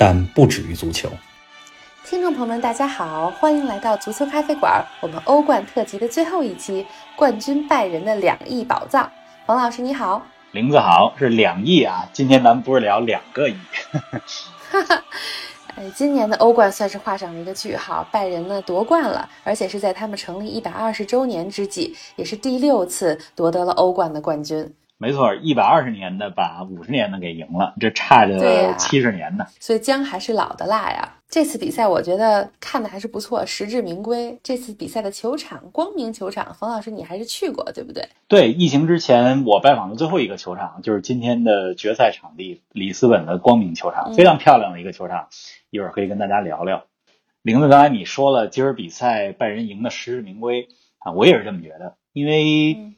但不止于足球。听众朋友们，大家好，欢迎来到足球咖啡馆，我们欧冠特辑的最后一期，冠军拜仁的两亿宝藏。冯老师你好，林子豪是两亿啊，今天咱们不是聊两个亿。哈哈，哎，今年的欧冠算是画上了一个句号，拜仁呢夺冠了，而且是在他们成立一百二十周年之际，也是第六次夺得了欧冠的冠军。没错，一百二十年的把五十年的给赢了，这差着七十年呢。所以姜还是老的辣呀。这次比赛我觉得看的还是不错，实至名归。这次比赛的球场光明球场，冯老师你还是去过对不对？对，疫情之前我拜访的最后一个球场就是今天的决赛场地里斯本的光明球场，非常漂亮的一个球场，一会儿可以跟大家聊聊。玲子，刚才你说了今儿比赛拜仁赢的实至名归啊，我也是这么觉得，因为。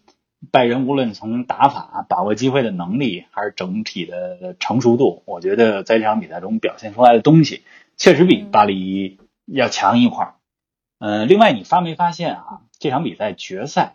拜仁无论从打法、把握机会的能力，还是整体的成熟度，我觉得在这场比赛中表现出来的东西，确实比巴黎要强一块儿。嗯，另外你发没发现啊？这场比赛决赛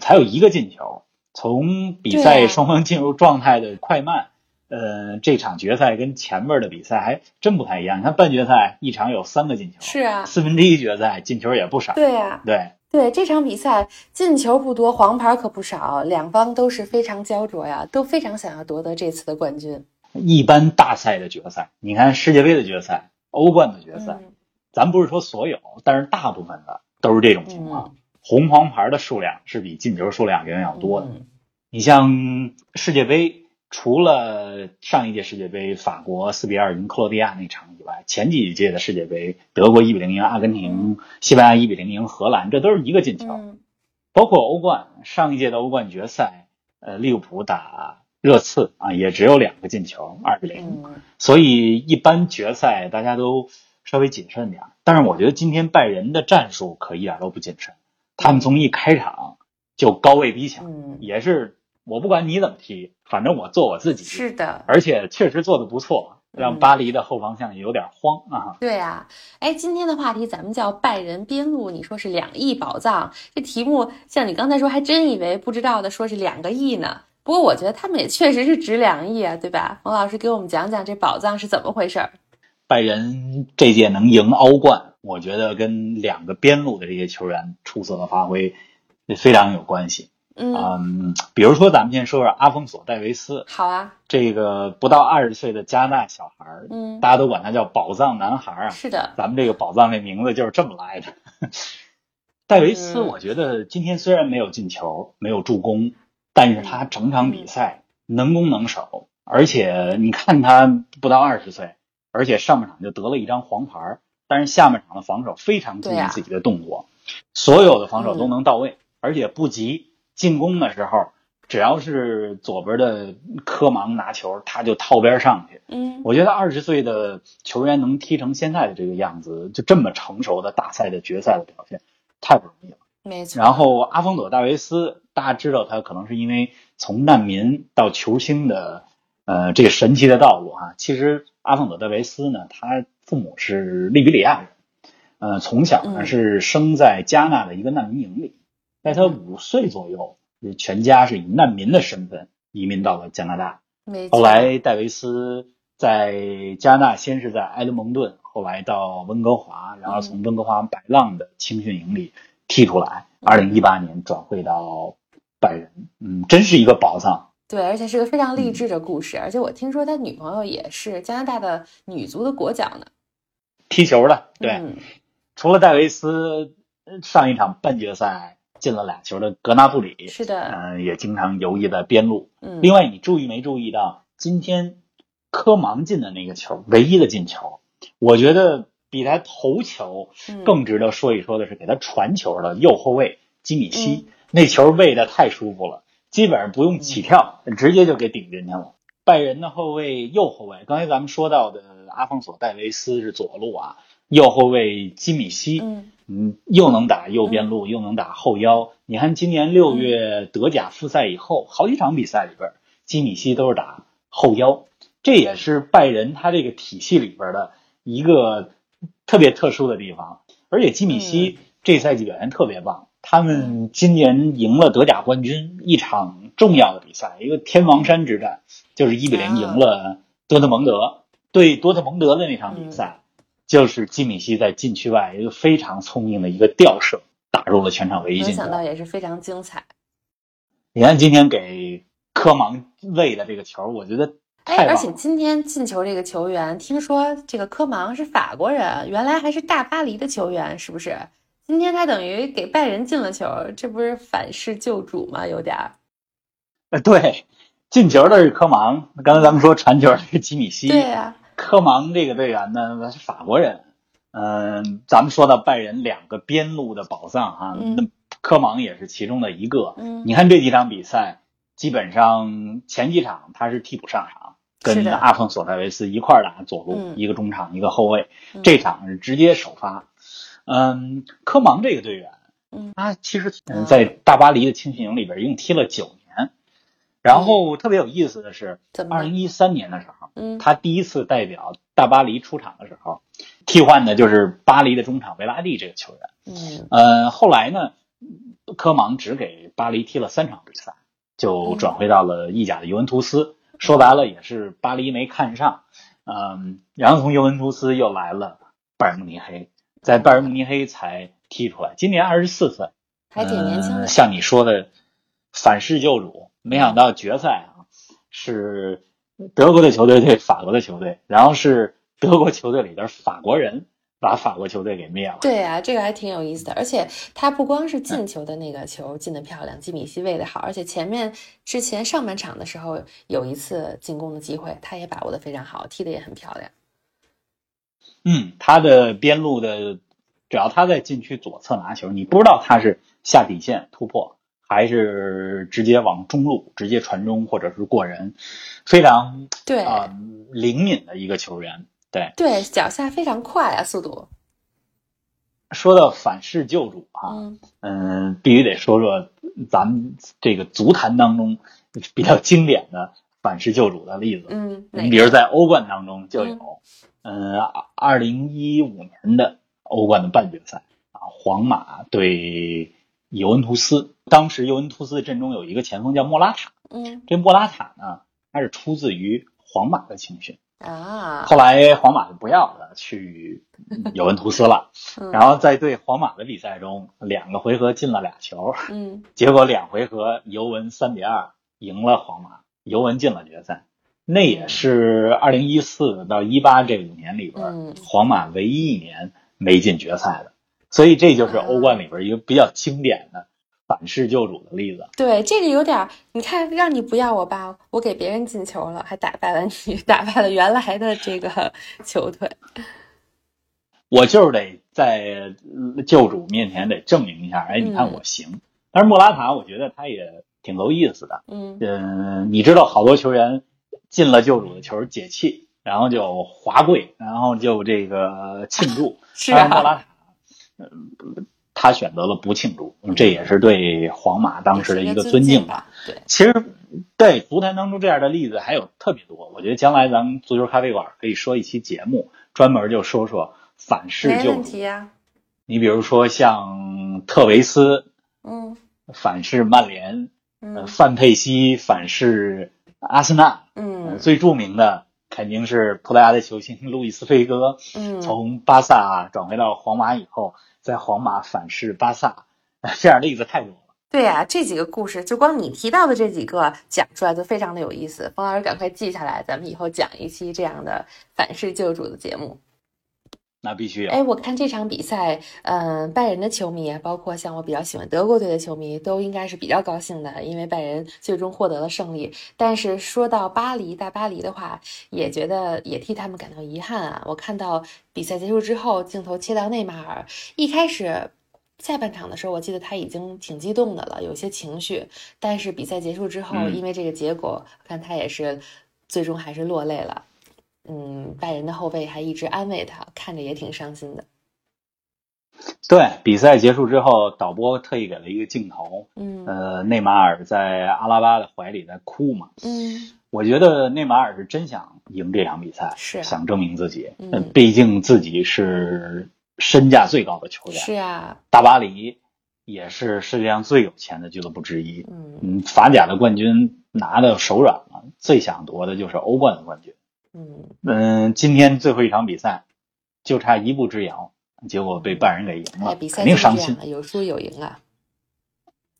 才有一个进球，从比赛双方进入状态的快慢，呃，这场决赛跟前面的比赛还真不太一样。你看半决赛一场有三个进球，是啊，四分之一决赛进球也不少，对呀，对。对这场比赛进球不多，黄牌可不少，两方都是非常焦灼呀，都非常想要夺得这次的冠军。一般大赛的决赛，你看世界杯的决赛、欧冠的决赛，咱不是说所有，但是大部分的都是这种情况，红黄牌的数量是比进球数量远远要多的。你像世界杯。除了上一届世界杯法国四比二赢克罗地亚那场以外，前几届的世界杯，德国一比零赢阿根廷，西班牙一比零赢荷兰，这都是一个进球。包括欧冠，上一届的欧冠决赛，呃，利物浦打热刺啊，也只有两个进球，二比零。所以一般决赛大家都稍微谨慎点。但是我觉得今天拜仁的战术可一点都不谨慎，他们从一开场就高位逼抢，也是。我不管你怎么踢，反正我做我自己。是的，而且确实做的不错，让巴黎的后防线有点慌啊。对啊，哎，今天的话题咱们叫拜仁边路，你说是两亿宝藏，这题目像你刚才说，还真以为不知道的，说是两个亿呢。不过我觉得他们也确实是值两亿啊，对吧？王老师给我们讲讲这宝藏是怎么回事。拜仁这届能赢欧冠，我觉得跟两个边路的这些球员出色的发挥非常有关系。嗯，比如说，咱们先说说阿丰索·戴维斯。好啊，这个不到二十岁的加拿大小孩儿，嗯，大家都管他叫“宝藏男孩”啊。是的，咱们这个“宝藏”这名字就是这么来的。戴维斯，我觉得今天虽然没有进球，没有助攻，但是他整场比赛能攻能守，而且你看他不到二十岁，而且上半场就得了一张黄牌，但是下半场的防守非常注意自己的动作，所有的防守都能到位，而且不急。进攻的时候，只要是左边的科芒拿球，他就套边上去。嗯，我觉得二十岁的球员能踢成现在的这个样子，就这么成熟的大赛的决赛的表现，太不容易了。没错。然后阿丰佐·戴维斯，大家知道他可能是因为从难民到球星的，呃，这个神奇的道路哈。其实阿丰佐·戴维斯呢，他父母是利比里亚人，呃，从小呢是生在加纳的一个难民营里。在他五岁左右，全家是以难民的身份移民到了加拿大。后来戴维斯在加拿大，先是在埃德蒙顿，后来到温哥华，然后从温哥华白浪的青训营里踢出来。二零一八年转会到拜仁，嗯，真是一个宝藏。对，而且是个非常励志的故事。而且我听说他女朋友也是加拿大的女足的国脚呢，踢球的。对，除了戴维斯，上一场半决赛。进了俩球的格纳布里是的，嗯，也经常游弋在边路。嗯，另外你注意没注意到今天科芒进的那个球，唯一的进球，我觉得比他头球更值得说一说的是给他传球的右后卫基米希，那球喂的太舒服了，基本上不用起跳，直接就给顶进去了。拜仁的后卫右后卫，刚才咱们说到的阿方索·戴维斯是左路啊，右后卫基米希，嗯嗯，又能打右边路，又能打后腰。你看今年六月德甲复赛以后，好几场比赛里边，基米希都是打后腰，这也是拜仁他这个体系里边的一个特别特殊的地方。而且基米希这赛季表现特别棒，他们今年赢了德甲冠军，一场重要的比赛，一个天王山之战，就是一比零赢了多特蒙德。对多特蒙德的那场比赛。就是基米希在禁区外一个非常聪明的一个吊射，打入了全场唯一进球。没想到也是非常精彩。你看今天给科芒喂的这个球，我觉得哎，而且今天进球这个球员，听说这个科芒是法国人，原来还是大巴黎的球员，是不是？今天他等于给拜仁进了球，这不是反噬救主吗？有点儿。呃，对，进球的是科芒，刚才咱们说传球的是基米希。对呀。科芒这个队员呢他是法国人，嗯，咱们说到拜仁两个边路的宝藏哈，那科芒也是其中的一个。嗯，你看这几场比赛，基本上前几场他是替补上场，跟阿冯索戴维斯一块打左路，一个中场，一个后卫。这场是直接首发。嗯，科芒这个队员，嗯，他其实在大巴黎的青训营里边一共踢了九年。然后特别有意思的是，二零一三年的时候，嗯，他第一次代表大巴黎出场的时候，替换的就是巴黎的中场维拉蒂这个球员。嗯，呃，后来呢，科芒只给巴黎踢了三场比赛，就转回到了意甲的尤文图斯。说白了也是巴黎没看上，嗯，然后从尤文图斯又来了拜仁慕尼黑，在拜仁慕尼黑才踢出来。今年二十四岁，还挺年轻的。像你说的，反噬救主。没想到决赛啊，是德国的球队对法国的球队，然后是德国球队里的法国人把法国球队给灭了。对啊，这个还挺有意思的。而且他不光是进球的那个球进的漂亮，基米希喂的好，而且前面之前上半场的时候有一次进攻的机会，他也把握的非常好，踢的也很漂亮。嗯，他的边路的，只要他在禁区左侧拿球，你不知道他是下底线突破。还是直接往中路直接传中，或者是过人，非常对啊灵敏的一个球员。对对，脚下非常快啊，速度。说到反噬救主啊，嗯，必须得说说咱们这个足坛当中比较经典的反噬救主的例子。嗯，你比如在欧冠当中就有，嗯，二零一五年的欧冠的半决赛啊，皇马对。尤文图斯当时尤文图斯的阵中有一个前锋叫莫拉塔，嗯，这莫拉塔呢，他是出自于皇马的青训啊，后来皇马就不要了，去尤文图斯了，然后在对皇马的比赛中，两个回合进了俩球，嗯，结果两回合尤文三比二赢了皇马，尤文进了决赛，那也是二零一四到一八这五年里边，皇马唯一一年没进决赛的。所以这就是欧冠里边一个比较经典的反噬救主的例子。对，这个有点，你看，让你不要我吧，我给别人进球了，还打败了你，打败了原来的这个球队。我就是得在救主面前得证明一下，哎，你看我行。但是莫拉塔，我觉得他也挺够意思的。嗯嗯，你知道，好多球员进了救主的球解气，然后就滑跪，然后就这个庆祝。是啊，莫拉塔。嗯，他选择了不庆祝，这也是对皇马当时的一个尊敬吧。对，其实对足坛当中这样的例子还有特别多。我觉得将来咱们足球咖啡馆可以说一期节目，专门就说说反噬救主。你比如说像特维斯，嗯，反噬曼联，嗯，范佩西反噬阿森纳，嗯，最著名的。肯定是葡萄牙的球星路易斯菲戈，嗯，从巴萨转回到皇马以后，在皇马反噬巴萨，这样例子太多了。对呀，这几个故事，就光你提到的这几个讲出来就非常的有意思。冯老师，赶快记下来，咱们以后讲一期这样的反噬救主的节目。那必须哎，我看这场比赛，嗯，拜仁的球迷，包括像我比较喜欢德国队的球迷，都应该是比较高兴的，因为拜仁最终获得了胜利。但是说到巴黎大巴黎的话，也觉得也替他们感到遗憾啊。我看到比赛结束之后，镜头切到内马尔，一开始下半场的时候，我记得他已经挺激动的了，有些情绪。但是比赛结束之后，因为这个结果，看他也是。最终还是落泪了。嗯，拜仁的后卫还一直安慰他，看着也挺伤心的。对，比赛结束之后，导播特意给了一个镜头，嗯呃，内马尔在阿拉巴的怀里在哭嘛。嗯我觉得内马尔是真想赢这场比赛，是啊想证明自己。嗯呃毕竟自己是身价最高的球员，是啊，大巴黎也是世界上最有钱的俱乐部之一。嗯嗯，法甲的冠军拿的手软了，最想夺的就是欧冠的冠军。嗯嗯，今天最后一场比赛就差一步之遥，结果被拜仁给赢了，哎，比赛肯定伤心就是这样。的，有输有赢啊。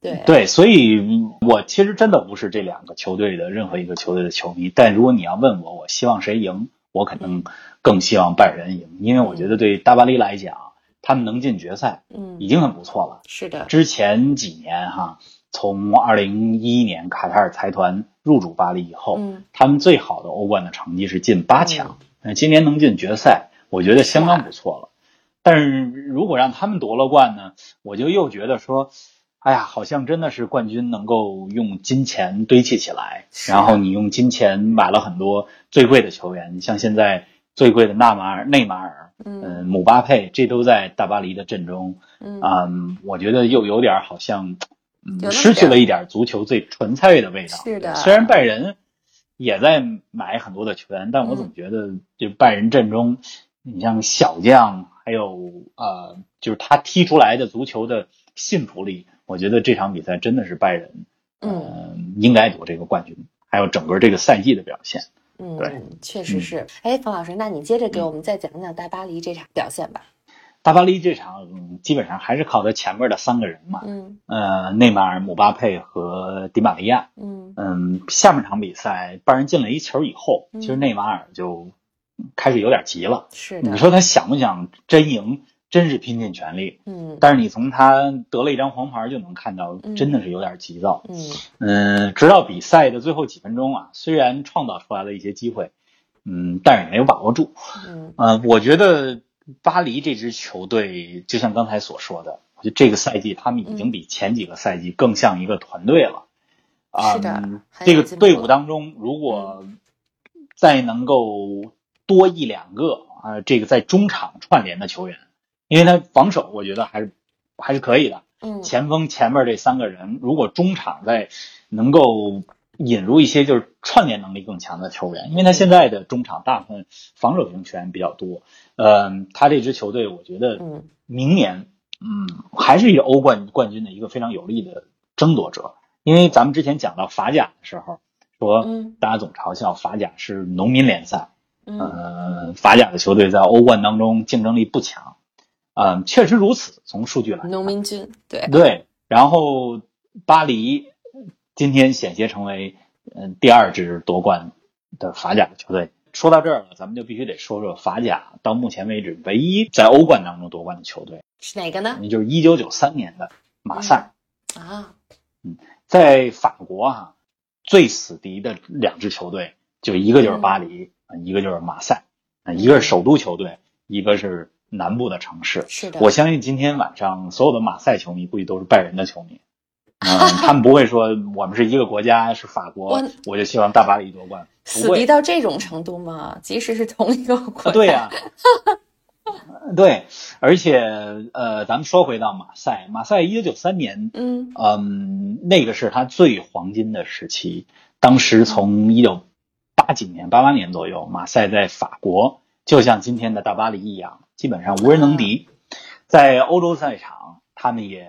对对，所以嗯我其实真的不是这两个球队的任何一个球队的球迷，但如果你要问我，我希望谁赢，我可能更希望拜仁赢，因为我觉得对大巴黎来讲，他们能进决赛嗯已经很不错了。是的，之前几年哈，从二零一一年卡塔尔财团入主巴黎以后，嗯。他们最好的欧冠的成绩是进八强，那、今年能进决赛，我觉得相当不错了。但是如果让他们夺了冠呢，我就又觉得说，哎呀，好像真的是冠军能够用金钱堆砌起来，然后你用金钱买了很多最贵的球员，像现在最贵的纳马尔、内马尔，嗯。嗯，姆巴佩，这都在大巴黎的阵中，嗯。嗯，我觉得又有点好像，失去了一点足球最纯粹的味道。是的虽然拜仁也在买很多的球员，但我嗯总觉得就拜仁阵中，你像小将，还有呃，就是他踢出来的足球的信服力，我觉得这场比赛真的是拜仁，嗯呃，应该夺这个冠军，还有整个这个赛季的表现。嗯对，确实是。哎，冯老师，那你接着给我们再讲讲大巴黎这场表现吧。大巴黎这场、嗯基本上还是靠他前面的三个人嘛，嗯呃，内马尔、姆巴佩和迪玛利亚。嗯嗯，下半场比赛拜仁进了一球以后，嗯其实内马尔就开始有点急了。是。你说他想不想真赢？真是拼尽全力。嗯但是你从他得了一张黄牌就能看到嗯，真的是有点急躁。嗯嗯，直到比赛的最后几分钟啊，虽然创造出来了一些机会，嗯，但是也没有把握住。嗯呃，我觉得巴黎这支球队，就像刚才所说的，我觉得这个赛季他们已经比前几个赛季更像一个团队了。啊、这个队伍当中，如果再能够多一两个啊、这个在中场串联的球员，因为他防守我觉得还是还是可以的。嗯前锋前面这三个人，如果中场再能够引入一些就是串联能力更强的球员，因为他现在的中场大部分防守型球员比较多，呃，他这支球队我觉得嗯明年，嗯，还是一个欧冠冠军的一个非常有力的争夺者。因为咱们之前讲到法甲的时候，说嗯大家总嘲笑法甲是农民联赛，嗯呃，法甲的球队在欧冠当中竞争力不强，嗯、确实如此。从数据来看，农民军对对，然后巴黎今天险些成为嗯、第二支夺冠的法甲的球队。说到这儿了，咱们就必须得说说法甲到目前为止唯一在欧冠当中夺冠的球队，是哪个呢？那就是一九九三年的马赛。啊嗯在法国啊，最死敌的两支球队，就一个就是巴黎，啊一个就是马赛，啊一个是首都球队，一个是南部的城市。是的，我相信今天晚上所有的马赛球迷估计都是拜仁的球迷，嗯，他们不会说我们是一个国家是法国我，我就希望大巴黎夺冠，不死敌。到这种程度吗？即使是同一个国家，啊对呀、对，而且呃，咱们说回到马赛，马赛一九九三年，嗯嗯，那个是他最黄金的时期。当时从一九八几年、八八年左右，马赛在法国就像今天的大巴黎一样，基本上无人能敌。在欧洲赛场，他们也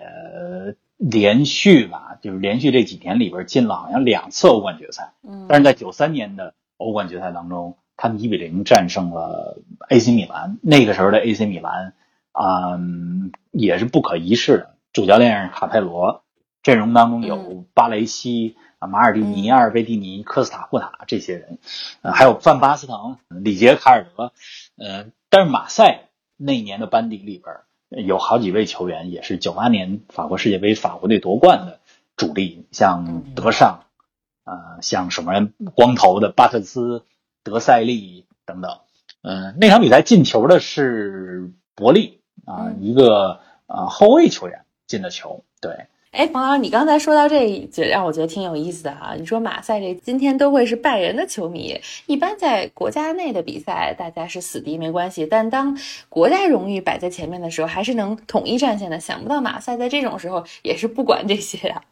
连续吧，就是连续这几年里边进了好像两次欧冠决赛。嗯，但是在九三年的欧冠决赛当中，他们一比零战胜了 AC 米兰。那个时候的 AC 米兰，嗯，也是不可一世的。主教练是卡佩罗，阵容当中有巴雷西、啊马尔蒂尼、嗯阿尔贝蒂尼、科斯塔库塔这些人，呃，还有范巴斯滕、里杰卡尔德，呃，但是马赛那一年的班底里边儿有好几位球员也是九八年法国世界杯法国队夺冠的主力，像德尚。呃，像什么光头的巴特斯、德塞利等等。嗯、那场比赛进球的是伯利啊、嗯一个呃后卫球员进的球。对，哎，冯老师，你刚才说到这一句，让我觉得挺有意思的哈。你说马赛这今天都会是拜仁的球迷，一般在国家内的比赛，大家是死敌没关系，但当国家荣誉摆在前面的时候，还是能统一战线的。想不到马赛在这种时候也是不管这些呀。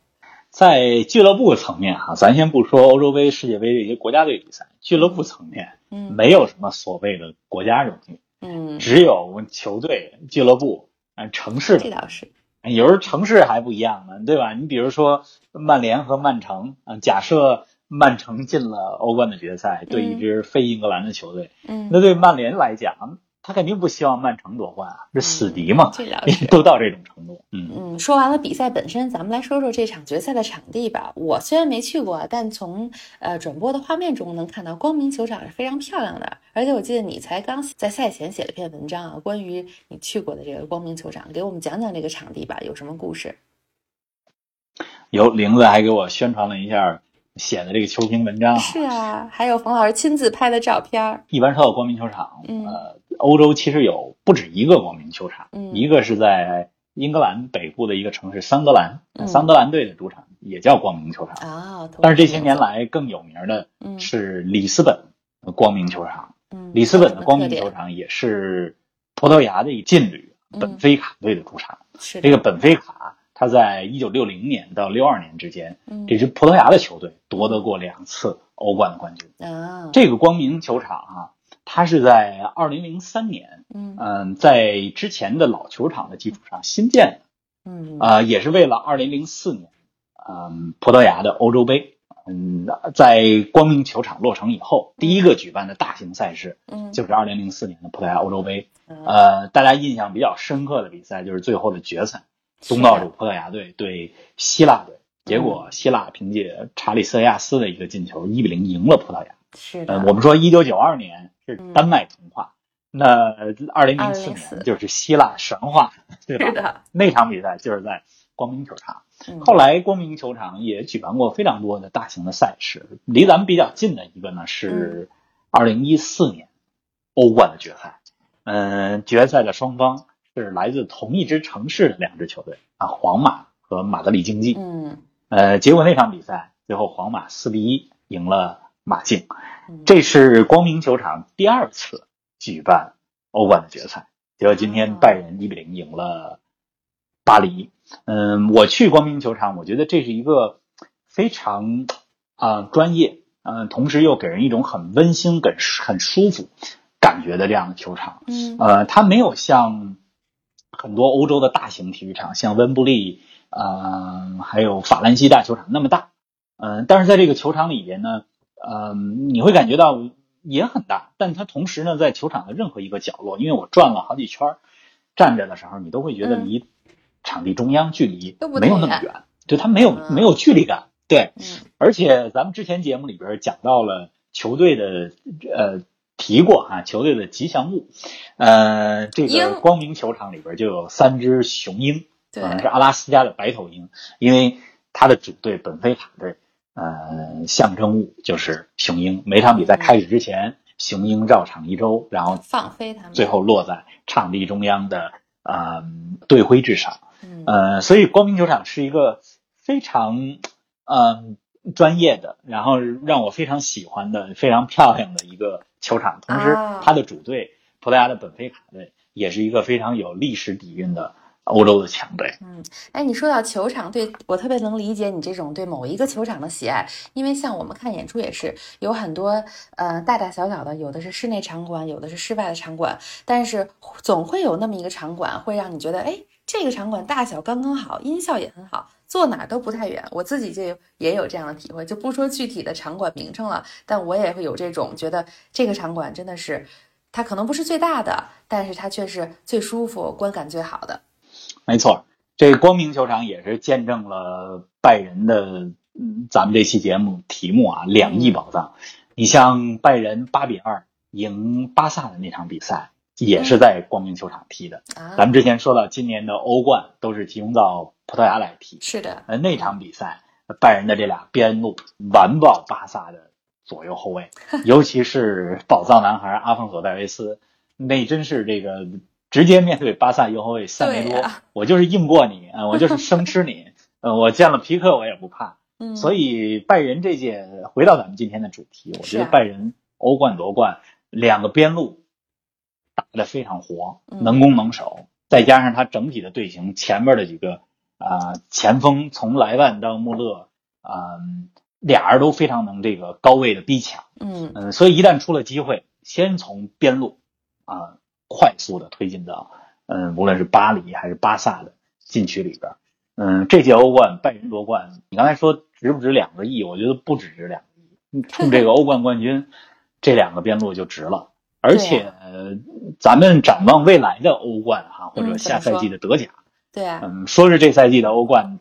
在俱乐部层面哈，咱先不说欧洲杯、世界杯这些国家队比赛，俱乐部层面，嗯，没有什么所谓的国家荣誉，嗯，只有球队、俱乐部，嗯，城市这倒是。有时候城市还不一样呢，对吧？你比如说曼联和曼城啊，假设曼城进了欧冠的决赛，对一支非英格兰的球队，嗯，那对曼联来讲。他肯定不希望曼城夺冠啊，是死敌嘛，都到这种程度。嗯嗯，说完了比赛本身，咱们来说说这场决赛的场地吧。我虽然没去过，但从呃转播的画面中能看到光明球场是非常漂亮的。而且我记得你才刚在赛前写了篇文章啊，关于你去过的这个光明球场，给我们讲讲这个场地吧，有什么故事？有玲子还给我宣传了一下。写的这个球评文章是啊，还有冯老师亲自拍的照片。一般说到光明球场，呃，欧洲其实有不止一个光明球场，一个是在英格兰北部的一个城市桑德兰，桑德兰队的主场也叫光明球场啊。但是这些年来更有名的是里斯本光明球场。里斯本的光明球场也是葡萄牙的一劲旅本菲卡队的主场。是这个本菲卡。他在一九六零年到六二年之间，这支葡萄牙的球队夺得过两次欧冠的冠军。啊，这个光明球场啊，它是在二零零三年，嗯在之前的老球场的基础上新建的。嗯啊，也是为了二零零四年，嗯，葡萄牙的欧洲杯，嗯，在光明球场落成以后，第一个举办的大型赛事，嗯，就是二零零四年的葡萄牙欧洲杯。呃，大家印象比较深刻的比赛就是最后的决赛。东道主葡萄牙队对希腊队，结果希腊凭借查理斯亚斯的一个进球，一比零赢了葡萄牙。是的，我们说一九九二年是丹麦童话，那二零零四年就是希腊神话，对吧？那场比赛就是在光明球场。后来光明球场也举办过非常多的大型的赛事，离咱们比较近的一个呢是二零一四年欧冠的决赛。嗯，决赛的双方。是来自同一支城市的两支球队啊，皇马和马德里竞技。嗯，呃，结果那场比赛最后皇马四比一赢了马竞。这是光明球场第二次举办欧冠的决赛。结果今天拜仁一比零赢了巴黎。嗯，我去光明球场，我觉得这是一个非常啊专业，嗯，同时又给人一种很温馨、很很舒服感觉的这样的球场。嗯，呃，它没有像。很多欧洲的大型体育场，像温布利，呃，还有法兰西大球场那么大，嗯，但是在这个球场里边呢，嗯，你会感觉到也很大，但它同时呢，在球场的任何一个角落，因为我转了好几圈，站着的时候，你都会觉得离场地中央距离没有那么远，就它没有没有距离感，对，而且咱们之前节目里边讲到了球队的呃。提过哈，球队的吉祥物，呃，这个光明球场里边就有三只雄鹰，可能是阿拉斯加的白头鹰，因为它的主队本菲卡队，呃，象征物就是雄鹰。每场比赛开始之前，雄鹰绕场一周，然后放飞它们，最后落在场地中央的呃队徽之上。嗯，呃，所以光明球场是一个非常嗯专业的，然后让我非常喜欢的、非常漂亮的一个。球场，同时他的主队葡萄牙的本菲卡队也是一个非常有历史底蕴的欧洲的强队。嗯，哎，你说到球场，对我特别能理解你这种对某一个球场的喜爱，因为像我们看演出也是有很多呃大大小小的，有的是室内场馆，有的是室外的场馆，但是总会有那么一个场馆会让你觉得，哎，这个场馆大小刚刚好，音效也很好。坐哪都不太远，我自己就也有这样的体会，就不说具体的场馆名称了，但我也会有这种觉得，这个场馆真的是，它可能不是最大的，但是它却是最舒服、观感最好的。没错，这个光明球场也是见证了拜仁的，嗯，咱们这期节目题目啊，两亿宝藏。你像拜仁八比二赢巴萨的那场比赛。也是在光明球场踢的。咱们之前说到，今年的欧冠都是集中到葡萄牙来踢。是的。呃，那场比赛，拜仁的这俩边路完爆巴萨的左右后卫，尤其是宝藏男孩阿方索戴维斯，那真是这个直接面对巴萨右后卫塞梅多，我就是硬过你啊，我就是生吃你。呃，我见了皮克我也不怕。嗯，所以拜仁这届回到咱们今天的主题，我觉得拜仁欧冠夺冠两个边路打得非常活，嗯能攻能守，再加上他整体的队形，前面的几个啊、前锋从莱万到穆勒啊、俩人都非常能这个高位的逼抢，嗯嗯，所以一旦出了机会，先从边路啊、快速的推进到嗯，无论是巴黎还是巴萨的禁区里边儿。嗯，这届欧冠拜仁夺冠，你刚才说值不值两个亿？我觉得不只值两个亿，冲这个欧冠冠军，这两个边路就值了。而且、呃咱们展望未来的欧冠哈、或者嗯下赛季的德甲，对啊，嗯，说是这赛季的欧冠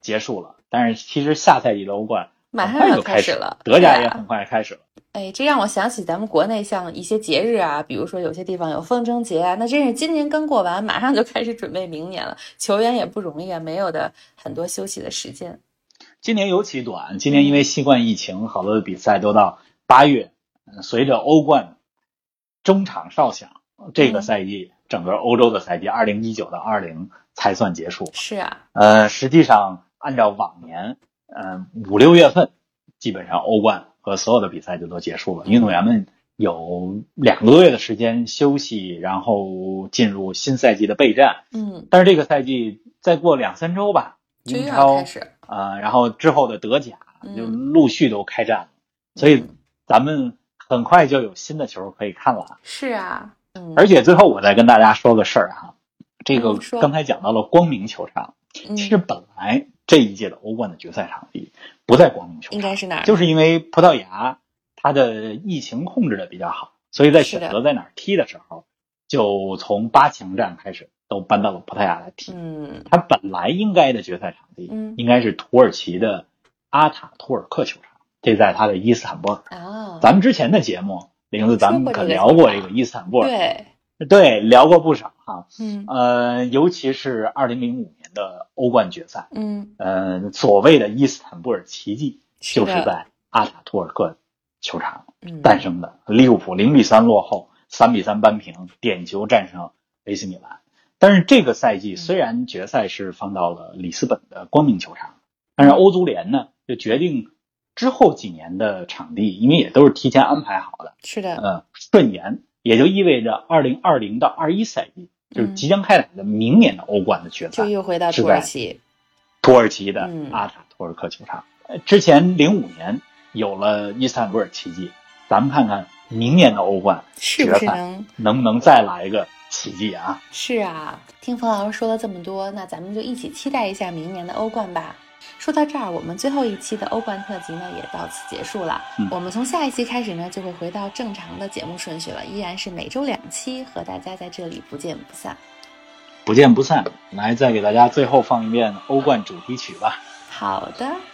结束了，但是其实下赛季的欧冠马上要就开始始了，德甲也很快开始了。哎，这让我想起咱们国内像一些节日啊，比如说有些地方有风筝节啊，那真是今年刚过完，马上就开始准备明年了。球员也不容易啊，没有的很多休息的时间。今年尤其短，今年因为新冠疫情，好多的比赛都到八月。嗯随着欧冠中场哨响，这个赛季、整个欧洲的赛季，二零一九到二零才算结束。是啊，呃，实际上按照往年，嗯、五六月份基本上欧冠和所有的比赛就都结束了，运动员们有两个多月的时间休息，然后进入新赛季的备战。嗯，但是这个赛季再过两三周吧，英超开始，呃，然后之后的德甲嗯。就陆续都开战了，所以嗯。咱们很快就有新的球可以看了。是啊，嗯，而且最后我再跟大家说个事儿哈，这个刚才讲到了光明球场，嗯其实本来这一届的欧冠的决赛场地不在光明球场，应该是哪儿？就是因为葡萄牙它的疫情控制的比较好，所以在选择在哪儿踢的时候，就从八强战开始都搬到了葡萄牙来踢。嗯它本来应该的决赛场地嗯应该是土耳其的阿塔图尔克球场，这在它的伊斯坦布尔。啊，咱们之前的节目，玲子，咱们可聊过这个伊斯坦布尔，对，对，聊过不少哈。嗯呃，尤其是二零零五年的欧冠决赛，嗯，呃，所谓的伊斯坦布尔奇迹，就是在阿塔图尔克球场嗯诞生的。利物浦零比三落后，三比三扳平，点球战胜 AC 米兰。但是这个赛季虽然决赛是放到了里斯本的光明球场，但是欧足联呢就决定之后几年的场地，因为也都是提前安排好的，是的，呃，顺延，也就意味着二零二零到二一赛季就是即将开打的明年的欧冠的决赛就，又回到土耳其，土耳其的嗯阿塔托尔克球场。呃之前零五年有了伊斯坦布尔奇迹，咱们看看明年的欧冠是不决赛是能？能不能再来一个奇迹啊？是啊，听冯老师说了这么多，那咱们就一起期待一下明年的欧冠吧。说到这儿，我们最后一期的欧冠特辑呢也到此结束了。嗯我们从下一期开始呢，就会回到正常的节目顺序了，依然是每周两期，和大家在这里不见不散。不见不散。来，再给大家最后放一遍欧冠主题曲吧。好的。